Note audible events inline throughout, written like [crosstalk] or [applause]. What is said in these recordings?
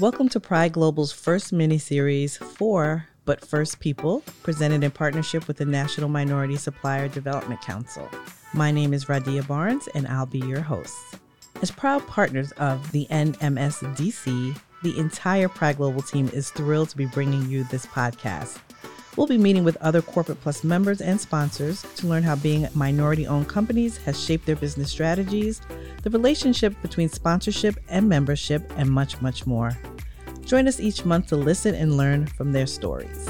Welcome to Pride Global's first mini-series for But First People, presented in partnership with the National Minority Supplier Development Council. My name is Rahdiah Barnes, and I'll be your host. As proud partners of the NMSDC, the entire Pride Global team is thrilled to be bringing you this podcast. We'll be meeting with other Corporate Plus members and sponsors to learn how being minority owned companies has shaped their business strategies, the relationship between sponsorship and membership, and much, much more. Join us each month to listen and learn from their stories.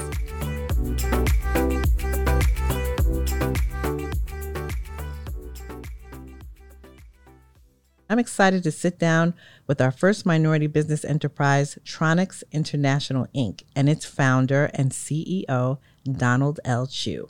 I'm excited to sit down with our first minority business enterprise, Tronex International Inc., and its founder and CEO, Donald L. Chu.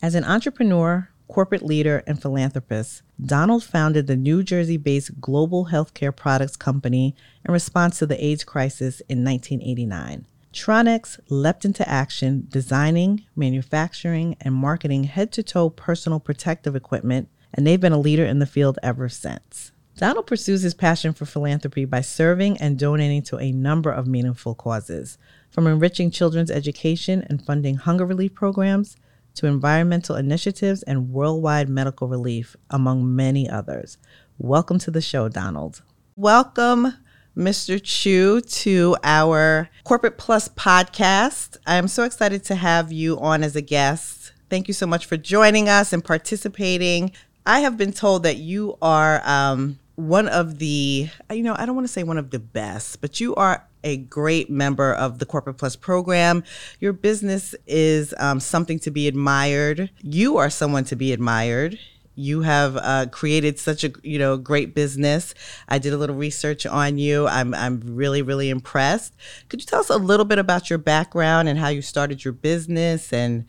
As an entrepreneur, corporate leader, and philanthropist, Donald founded the New Jersey based Global Healthcare Products Company in response to the AIDS crisis in 1989. Tronex leapt into action, designing, manufacturing, and marketing head to toe personal protective equipment, and they've been a leader in the field ever since. Donald pursues his passion for philanthropy by serving and donating to a number of meaningful causes, from enriching children's education and funding hunger relief programs to environmental initiatives and worldwide medical relief, among many others. Welcome to the show, Donald. Welcome, Mr. Chu, to our Corporate Plus podcast. I am so excited to have you on as a guest. Thank you so much for joining us and participating. I have been told that you are um, one of the, you know, I don't want to say one of the best, but you are a great member of the Corporate Plus program. Your business is um, something to be admired. You are someone to be admired. You have uh, created such a you know great business. I did a little research on you. I'm I'm really really impressed. Could you tell us a little bit about your background and how you started your business and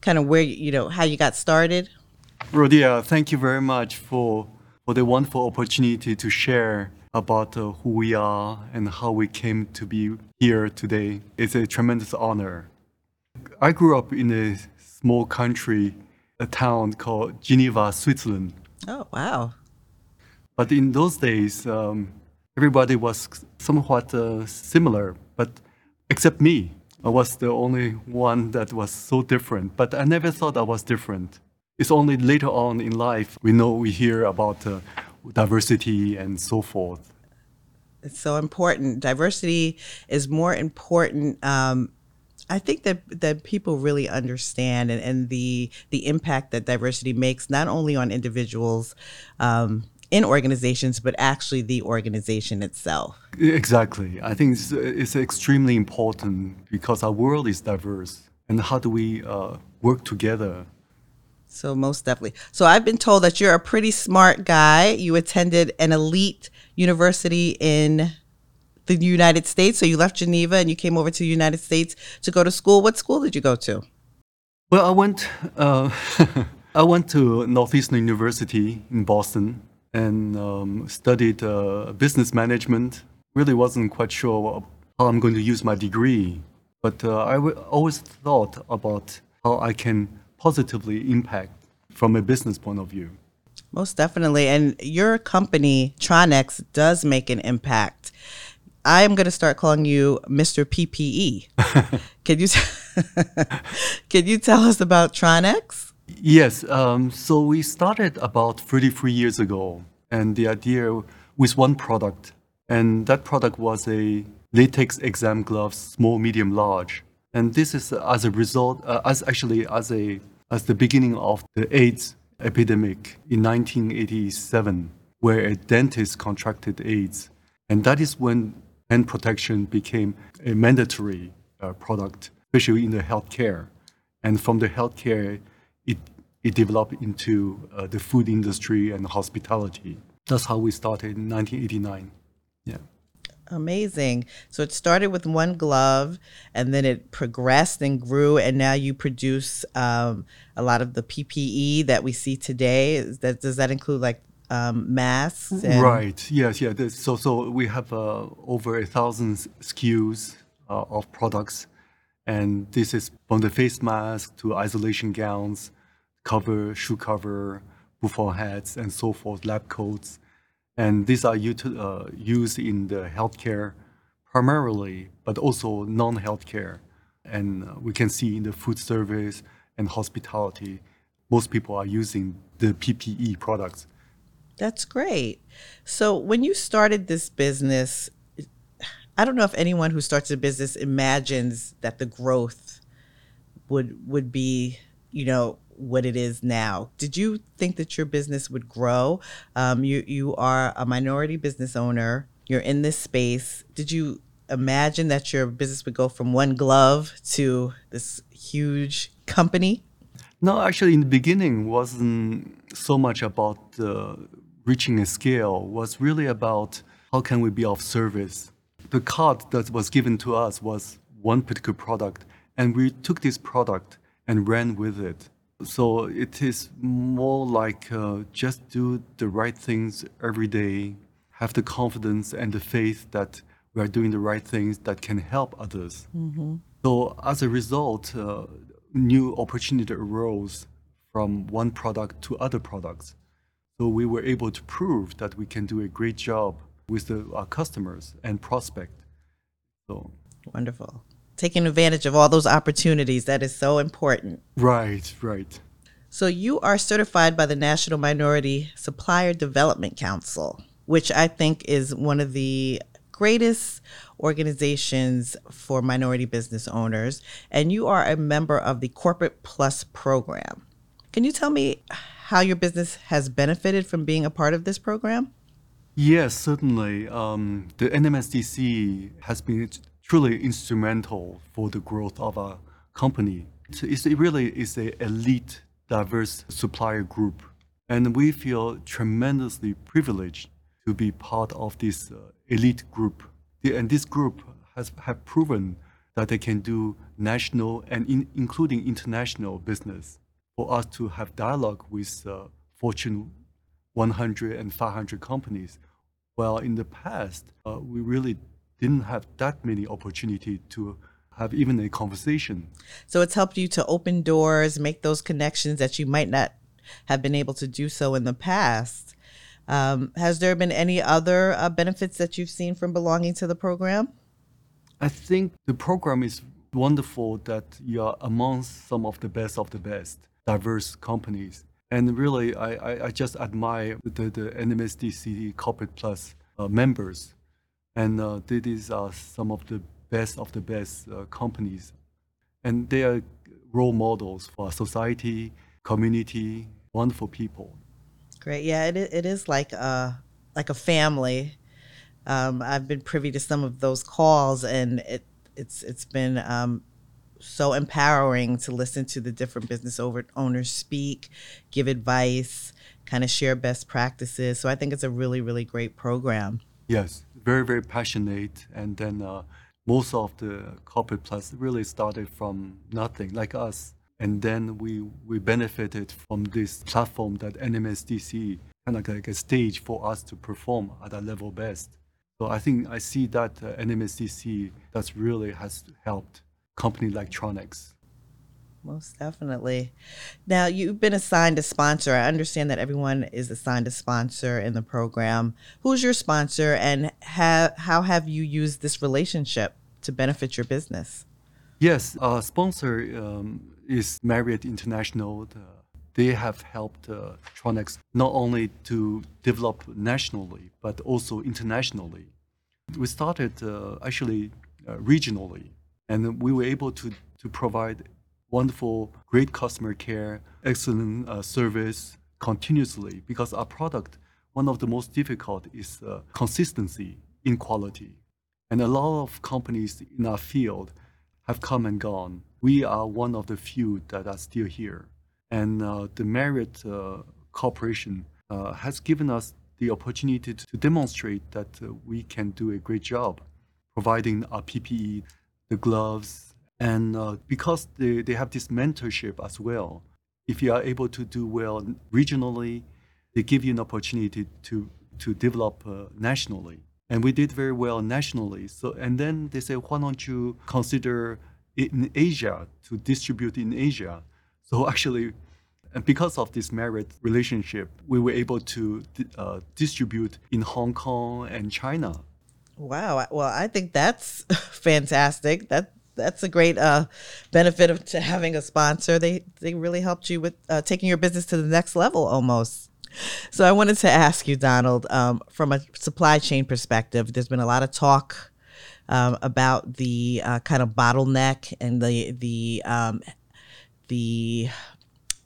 kind of where you know how you got started? Rahdiah, thank you very much for for the wonderful opportunity to share about uh, who we are and how we came to be here today. It's a tremendous honor. I grew up in a small country, a town called Geneva, Switzerland. Oh, wow. But in those days, um, everybody was somewhat uh, similar, but except me. I was the only one that was so different, but I never thought I was different. It's only later on in life we know we hear about uh, diversity and so forth. It's so important. Diversity is more important. Um, I think that that people really understand and, and the the impact that diversity makes not only on individuals um, in organizations, but actually the organization itself. Exactly. I think it's, it's extremely important because our world is diverse, and how do we uh, work together so most definitely. So I've been told that you're a pretty smart guy. You attended an elite university in the United States. So you left Geneva and you came over to the United States to go to school. What school did you go to? Well, I went. Uh, [laughs] I went to Northeastern University in Boston and um, studied uh, business management. Really wasn't quite sure how I'm going to use my degree, but uh, I w- always thought about how I can positively impact from a business point of view. Most definitely. And your company, Tronex, does make an impact. I am going to start calling you Mr. PPE. [laughs] can you [laughs] can you tell us about Tronex? Yes. Um, so we started about 33 years ago, and the idea with one product, and that product was a latex exam gloves, small, medium, large. And this is as a result, uh, as actually as a as the beginning of the AIDS epidemic in 1987, where a dentist contracted AIDS. And that is when hand protection became a mandatory uh, product, especially in the healthcare. And from the healthcare, it, it developed into uh, the food industry and hospitality. That's how we started in 1989. Yeah. Amazing. So it started with one glove and then it progressed and grew, and now you produce um, a lot of the PPE that we see today. That, does that include like um, masks? And- right. Yes. Yeah. So, so we have uh, over a thousand SKUs uh, of products, and this is from the face mask to isolation gowns, cover, shoe cover, buffalo hats, and so forth, lab coats and these are uh, used in the healthcare primarily, but also non healthcare. And we can see in the food service and hospitality, most people are using the PPE products. That's great. So, when you started this business, I don't know if anyone who starts a business imagines that the growth would would be, you know, what it is now. Did you think that your business would grow? Um, you you are a minority business owner. You're in this space. Did you imagine that your business would go from one glove to this huge company? No, actually, in the beginning, wasn't so much about uh, reaching a scale. Was really about how can we be of service. The card that was given to us was one particular product, and we took this product and ran with it. So it is more like uh, just do the right things every day, have the confidence and the faith that we are doing the right things that can help others. Mm-hmm. So as a result, uh, new opportunity arose from one product to other products. So we were able to prove that we can do a great job with the, our customers and prospect. So wonderful. Taking advantage of all those opportunities that is so important. Right, right. So you are certified by the National Minority Supplier Development Council, which I think is one of the greatest organizations for minority business owners, and you are a member of the Corporate Plus program. Can you tell me how your business has benefited from being a part of this program? Yes, certainly. Um, the NMSDC has been truly instrumental for the growth of our company. It's, it really is an elite, diverse supplier group, and we feel tremendously privileged to be part of this uh, elite group. And this group has have proven that they can do national and in, including international business. For us to have dialogue with uh, Fortune 100 and 500 companies, well, in the past, uh, we really didn't have that many opportunity to have even a conversation. So it's helped you to open doors, make those connections that you might not have been able to do so in the past. Um, has there been any other uh, benefits that you've seen from belonging to the program? I think the program is wonderful that you are amongst some of the best of the best, diverse companies. And really, I, I, I just admire the, the NMSDC Corporate Plus uh, members. And uh, these are some of the best of the best uh, companies. And they are role models for society, community, wonderful people. Great. Yeah, it, it is like a, like a family. Um, I've been privy to some of those calls, and it it's it's been um, so empowering to listen to the different business owners speak, give advice, kind of share best practices. So I think it's a really really great program. Yes, very very passionate, and then uh, most of the corporate plus really started from nothing, like us and then we we benefited from this platform that NMSDC kind of like a stage for us to perform at a level best. So I think I see that uh, NMSDC that's really has helped company like Tronex. Most definitely. Now you've been assigned a sponsor. I understand that everyone is assigned a sponsor in the program. Who's your sponsor, and ha- how have you used this relationship to benefit your business? Yes, our sponsor um, is Marriott International. they have helped uh, Tronex not only to develop nationally, but also internationally. We started uh, actually uh, regionally, and we were able to, to provide wonderful, great customer care, excellent uh, service continuously because our product, one of the most difficult is uh, consistency in quality. And a lot of companies in our field have come and gone we are one of the few that are still here. And uh, the Marriott uh, Corporation uh, has given us the opportunity to demonstrate that uh, we can do a great job providing our PPE, the gloves, and uh, because they, they have this mentorship as well. If you are able to do well regionally, they give you an opportunity to, to develop uh, nationally. And we did very well nationally. So, and then they say, why don't you consider in Asia to distribute in Asia. So [laughs] actually, and because of this Marriott relationship, we were able to uh, distribute in Hong Kong and China. Wow. Well, I think that's [laughs] fantastic. That that's a great uh, benefit of to having a sponsor. They they really helped you with uh, taking your business to the next level almost. So I wanted to ask you, Donald, um, from a supply chain perspective, there's been a lot of talk um, about the uh, kind of bottleneck and the the um, the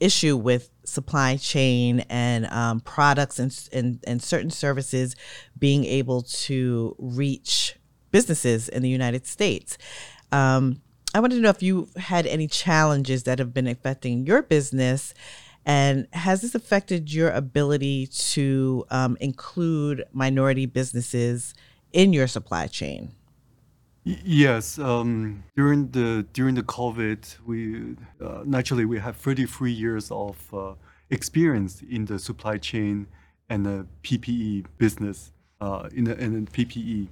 issue with supply chain and um, products and, and, and certain services being able to reach businesses in the United States. Um, I wanted to know if you had any challenges that have been affecting your business, and has this affected your ability to um, include minority businesses in your supply chain? Yes, um, during the during the COVID, we uh, naturally we have 33 years of uh, experience in the supply chain and the PPE business uh, in the, in the PPE.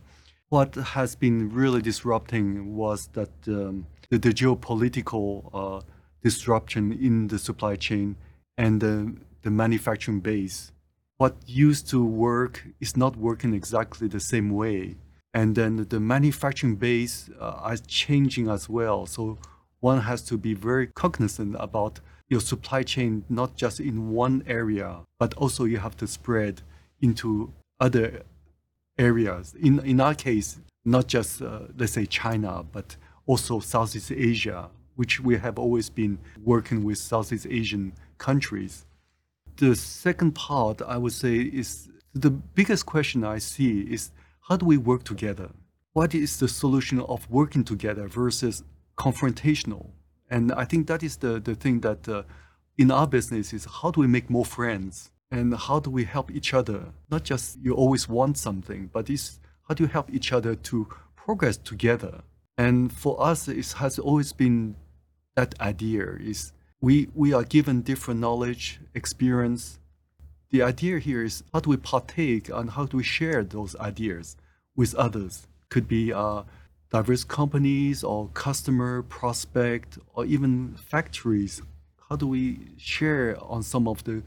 What has been really disrupting was that um, the, the, geopolitical uh, disruption in the supply chain and the, the manufacturing base. What used to work is not working exactly the same way and then the manufacturing base uh, is changing as well. So one has to be very cognizant about your supply chain, not just in one area, but also you have to spread into other areas. In in our case, not just uh, let's say China, but also Southeast Asia, which we have always been working with Southeast Asian countries. The second part, I would say, is the biggest question I see is how do we work together? What is the solution of working together versus confrontational? And I think that is the, the thing that uh, in our business is how do we make more friends? And how do we help each other? Not just you always want something, but it's how do you help each other to progress together? And for us, it has always been that idea is we, we are given different knowledge, experience, the idea here is how do we partake and how do we share those ideas with others? Could be uh, diverse companies or customer, prospect, or even factories. How do we share on some of the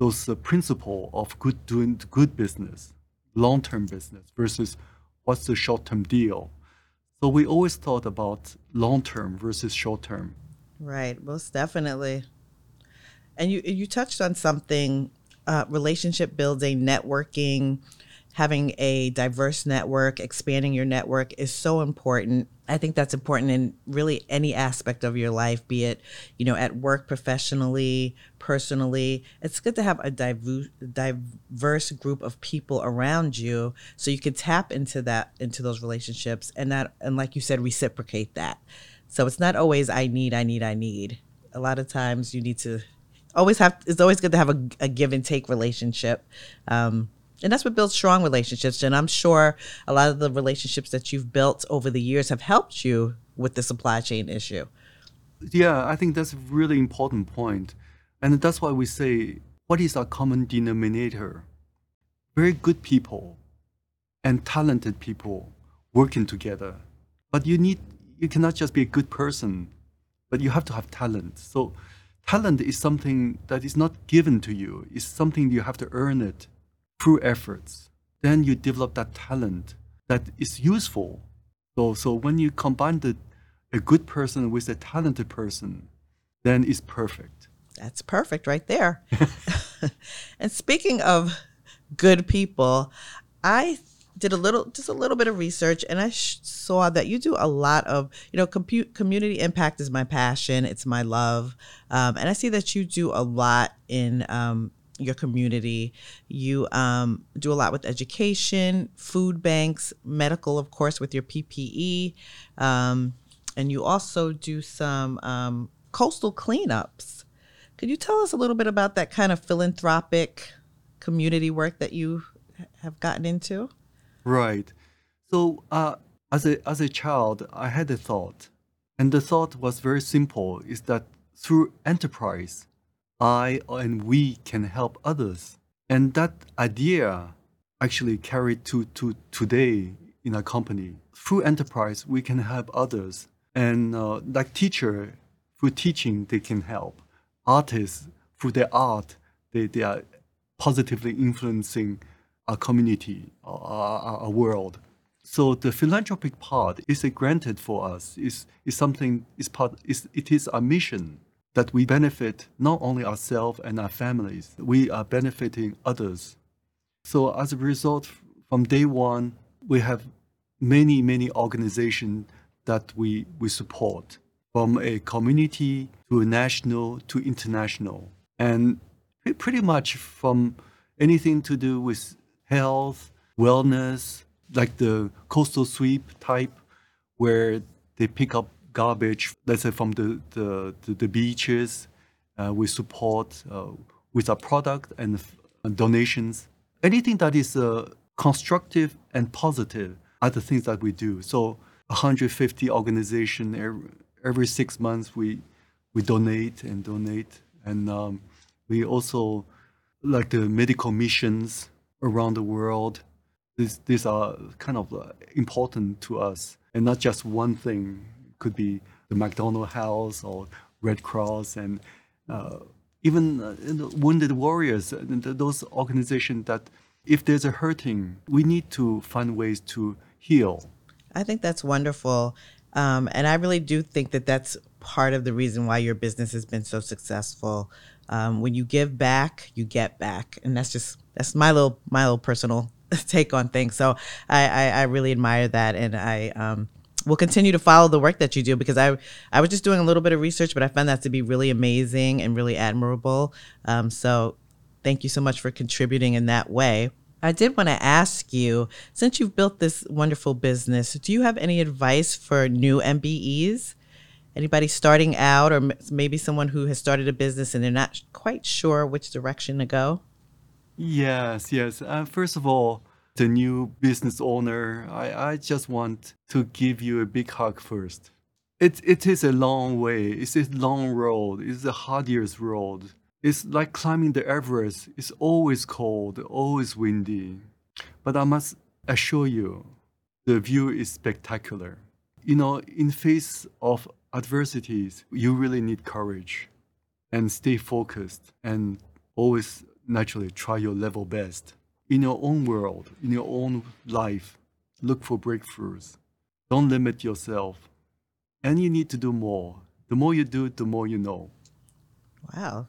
those uh, principle of good doing good business, long-term business versus what's the short-term deal? So we always thought about long-term versus short-term. Right, most definitely. And you you touched on something uh, relationship building, networking, having a diverse network, expanding your network is so important. I think that's important in really any aspect of your life, be it, you know, at work, professionally, personally. It's good to have a diverse group of people around you so you can tap into that into those relationships and that and like you said reciprocate that. So it's not always I need, I need, I need. A lot of times you need to always have it's always good to have a, a give and take relationship um, and that's what builds strong relationships. And i'm sure a lot of the relationships that you've built over the years have helped you with the supply chain issue. Yeah i think that's a really important point. And that's why we say what is our common denominator? Very good people and talented people working together. But you need you cannot just be a good person but you have to have talent. So talent is something that is not given to you. It's something you have to earn it through efforts. Then you develop that talent that is useful. So, so when you combine the, a good person with a talented person, then it's perfect. That's perfect right there. [laughs] and speaking of good people, I did a little just a little bit of research and i sh- saw that you do a lot of you know compute community impact is my passion it's my love um, and i see that you do a lot in um, your community. You um, do a lot with education food banks medical of course with your ppe um, and you also do some um, coastal cleanups. Could you tell us a little bit about that kind of philanthropic community work that you have gotten into? Right. So uh, as a as a child, I had a thought, and the thought was very simple: is that through enterprise, I and we can help others, and that idea actually carried to to today in our company. Through enterprise, we can help others, and uh, like teacher, through teaching, they can help. Artists, through their art, they, they are positively influencing a community, a, a, world. So the philanthropic part is a granted for us. is is something is part is it is our mission that we benefit not only ourselves and our families, we are benefiting others. So as a result, from day one, we have many, many organizations that we, we support, from a community to a national to international. And pretty much from anything to do with health, wellness, like the coastal sweep type, where they pick up garbage, let's say from the, the, the, the beaches. Uh, we support uh, with our product and donations. Anything that is uh, constructive and positive are the things that we do. So 150 organization every, every six months we we donate and donate, and um, we also like the medical missions around the world. These these are kind of uh, important to us, and not just one thing could be the McDonald House or Red Cross and uh, even uh, Wounded Warriors, uh, those organizations that if there's a hurting, we need to find ways to heal. I think that's wonderful. Um, and I really do think that that's part of the reason why your business has been so successful. Um, when you give back, you get back, and that's just that's my little my little personal [laughs] take on things. So I, I, I really admire that, and I um, will continue to follow the work that you do because I I was just doing a little bit of research, but I found that to be really amazing and really admirable. Um, so thank you so much for contributing in that way. I did want to ask you, since you've built this wonderful business, do you have any advice for new MBEs? Anybody starting out, or maybe someone who has started a business and they're not quite sure which direction to go? Yes, yes. Uh, first of all, the new business owner, I, I just want to give you a big hug first. It, it is a long way. It's a long road. It's the hardest road. It's like climbing the Everest. It's always cold, always windy. But I must assure you, the view is spectacular. You know, in face of adversities, you really need courage and stay focused and always naturally try your level best in your own world, in your own life, look for breakthroughs. Don't limit yourself. And you need to do more. The more you do, the more you know. Wow.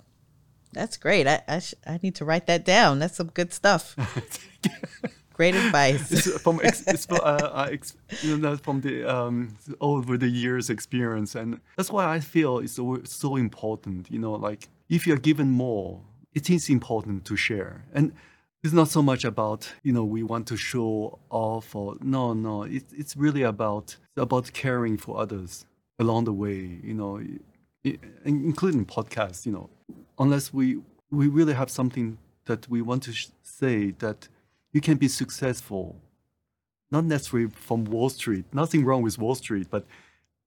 That's great. I, I, sh- I need to write that down. That's some good stuff. [laughs] Great advice. it's from, ex- it's from, uh, ex- you know, from the um, over the years experience, and that's why I feel it's so, so important. You know, like if you're given more, it is important to share. And it's not so much about you know we want to show off or no no it, it's really about about caring for others along the way you know including podcasts you know. Unless we we really have something that we want to sh- say that you can be successful not necessarily from wall street nothing wrong with wall street but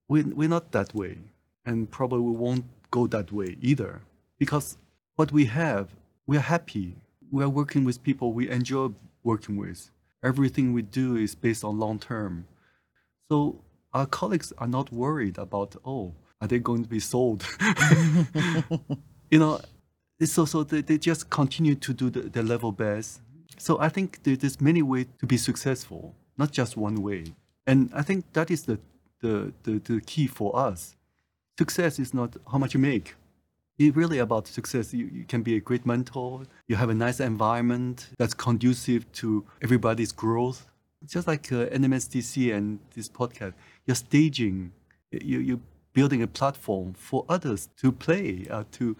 we, we're not that way and probably we won't go that way either because what we have we're happy we are working with people we enjoy working with. Everything we do is based on long term. So our colleagues are not worried about, oh, are they going to be sold? [laughs] you know, so, so they, they just continue to do the, their level best. So I think there's many ways to be successful, not just one way. And I think that is the, the, the, the key for us. Success is not how much you make it's really about success. You, you can be a great mentor. You have a nice environment that's conducive to everybody's growth. Just like uh, NMSDC and this podcast, you're staging, you, you're building a platform for others to play, uh, to,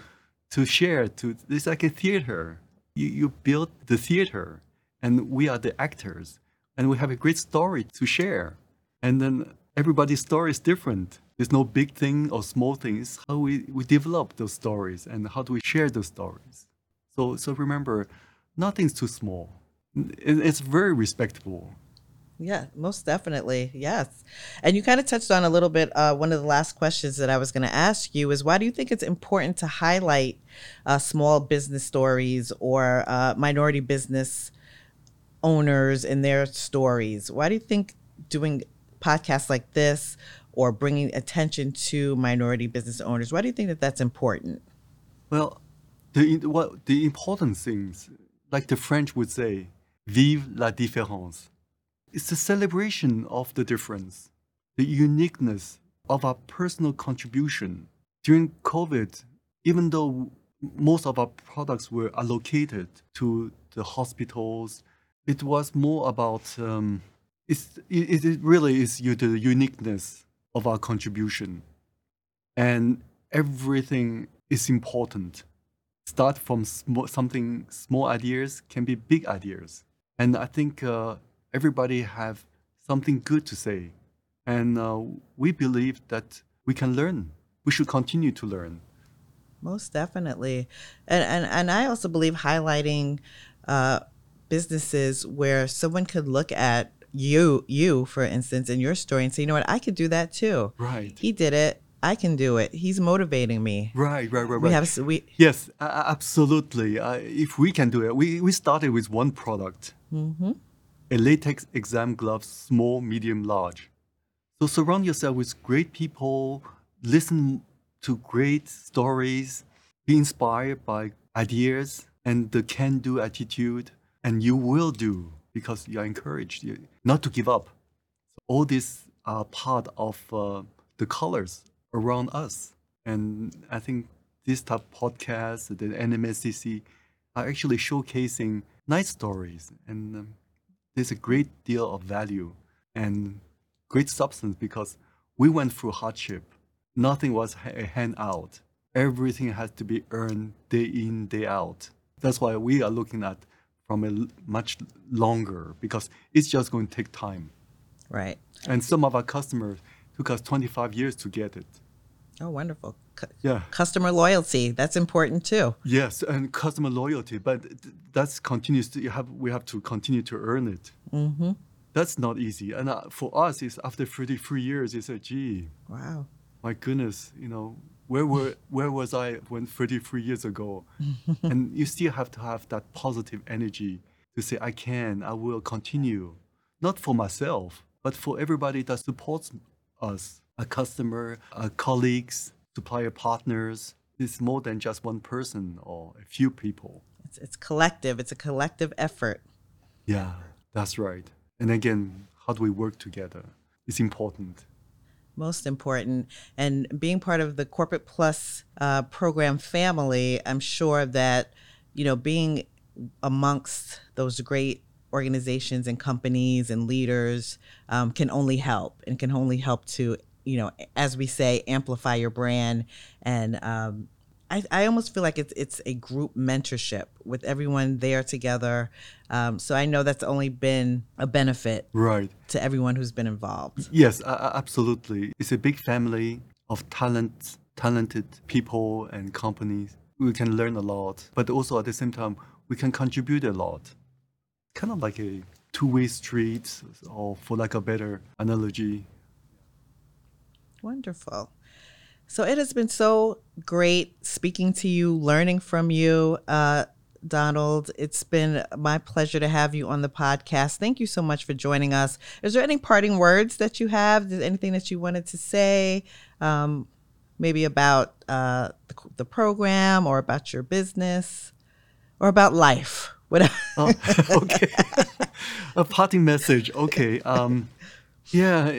to share. To It's like a theater. You, you build the theater, and we are the actors, and we have a great story to share. And then everybody's story is different there's no big thing or small thing. It's how we, we develop those stories and how do we share those stories. So, so remember, nothing's too small. It's very respectable. Yeah, most definitely. Yes. And you kind of touched on a little bit. Uh, one of the last questions that I was going to ask you is why do you think it's important to highlight uh, small business stories or uh, minority business owners and their stories? Why do you think doing podcasts like this or bringing attention to minority business owners. Why do you think that that's important? Well, the what the important things, like the French would say, "Vive la différence." it's the celebration of the difference, the uniqueness of our personal contribution. During COVID, even though most of our products were allocated to the hospitals, it was more about um, it's, it, really is you, the uniqueness of our contribution. And everything is important. Start from small, something small ideas can be big ideas. And I think uh, everybody have something good to say. And uh, we believe that we can learn. We should continue to learn. Most definitely. And, and, and I also believe highlighting uh, businesses where someone could look at you, you, for instance, in your story and say, you know what, I could do that too. Right. He did it. I can do it. He's motivating me. Right, right, right, right. We have we yes, uh, absolutely. Uh, if we can do it, we we started with one product, mm-hmm. a latex exam glove, small, medium, large. So surround yourself with great people. Listen to great stories. Be inspired by ideas and the can-do attitude, and you will do because you are encouraged not to give up. So all these are part of uh, the colors around us. And I think this type of podcast, the NMSDC, are actually showcasing nice stories. And um, there's a great deal of value and great substance because we went through hardship. Nothing was a handout. Everything has to be earned day in, day out. That's why we are looking at from a much longer because it's just going to take time. Right. And some of our customers took us 25 years to get it. Oh, wonderful. C- yeah. Customer loyalty, that's important too. Yes, and customer loyalty, but that's continues to you have we have to continue to earn it. Mm-hmm. That's not easy. And uh, for us, it's after 33 years, it's a gee. Wow. My goodness, you know, where were where was I when 33 years ago? [laughs] and you still have to have that positive energy to say, I can, I will continue. Not for myself, but for everybody that supports us a customer, a colleagues, supplier partners. It's more than just one person or a few people. It's, it's collective, it's a collective effort. Yeah, that's right. And again, how do we work together? It's important. Most important. And being part of the Corporate Plus uh, program family, I'm sure that, you know, being amongst those great organizations and companies and leaders um, can only help and can only help to you know, as we say, amplify your brand. And um, I, I almost feel like it's it's a group mentorship with everyone there together. Um, so I know that's only been a benefit, right, to everyone who's been involved. Yes, uh, absolutely. It's a big family of talent, talented people and companies. We can learn a lot, but also at the same time, we can contribute a lot. Kind of like a two-way street, or for like a better analogy, Wonderful. So it has been so great speaking to you, learning from you, uh, Donald. It's been my pleasure to have you on the podcast. Thank you so much for joining us. Is there any parting words that you have? Is anything that you wanted to say? Um, maybe about uh, the, the, program or about your business or about life? Whatever. oh, [laughs] okay. a parting message. Okay. Um, yeah,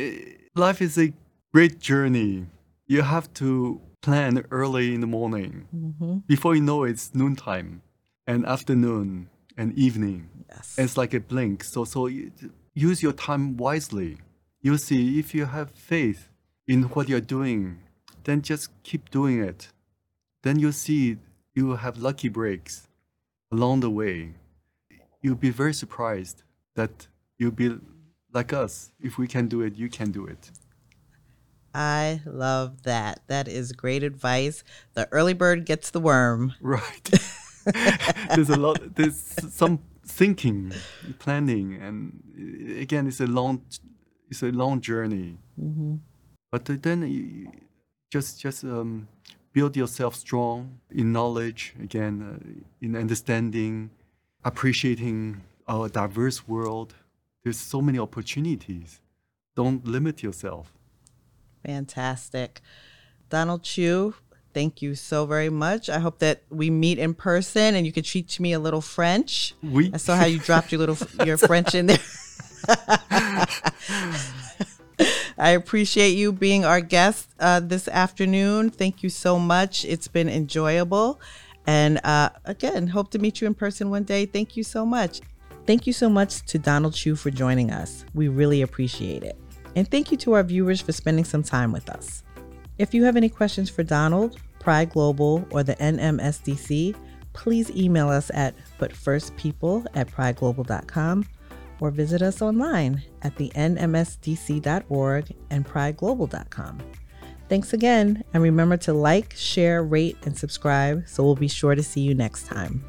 life is a great journey. You have to plan early in the morning. Mm-hmm. Before you know it, it's noontime and afternoon and evening. Yes. It's like a blink. So, so use your time wisely. You see, if you have faith in what you're doing, then just keep doing it. Then you'll see you will have lucky breaks along the way. You'll be very surprised that you'll be like us. If we can do it, you can do it. I love that. That is great advice. The early bird gets the worm. Right. [laughs] there's a lot. There's some thinking, planning, and again, it's a long, it's a long journey. Mm-hmm. But then, just just um, build yourself strong in knowledge. Again, uh, in understanding, appreciating our diverse world. There's so many opportunities. Don't limit yourself. Fantastic. Donald Chu, thank you so very much. I hope that we meet in person and you can teach me a little French. Oui. I saw how you dropped your little [laughs] your French in there. [laughs] I appreciate you being our guest uh, this afternoon. Thank you so much. It's been enjoyable. And uh, again, hope to meet you in person one day. Thank you so much. Thank you so much to Donald Chu for joining us. We really appreciate it. And thank you to our viewers for spending some time with us. If you have any questions for Donald, Pride Global, or the NMSDC, please email us at butfirstpeople at prideglobal.com or visit us online at the nmsdc.org and prideglobal.com. Thanks again, and remember to like, share, rate, and subscribe so we'll be sure to see you next time.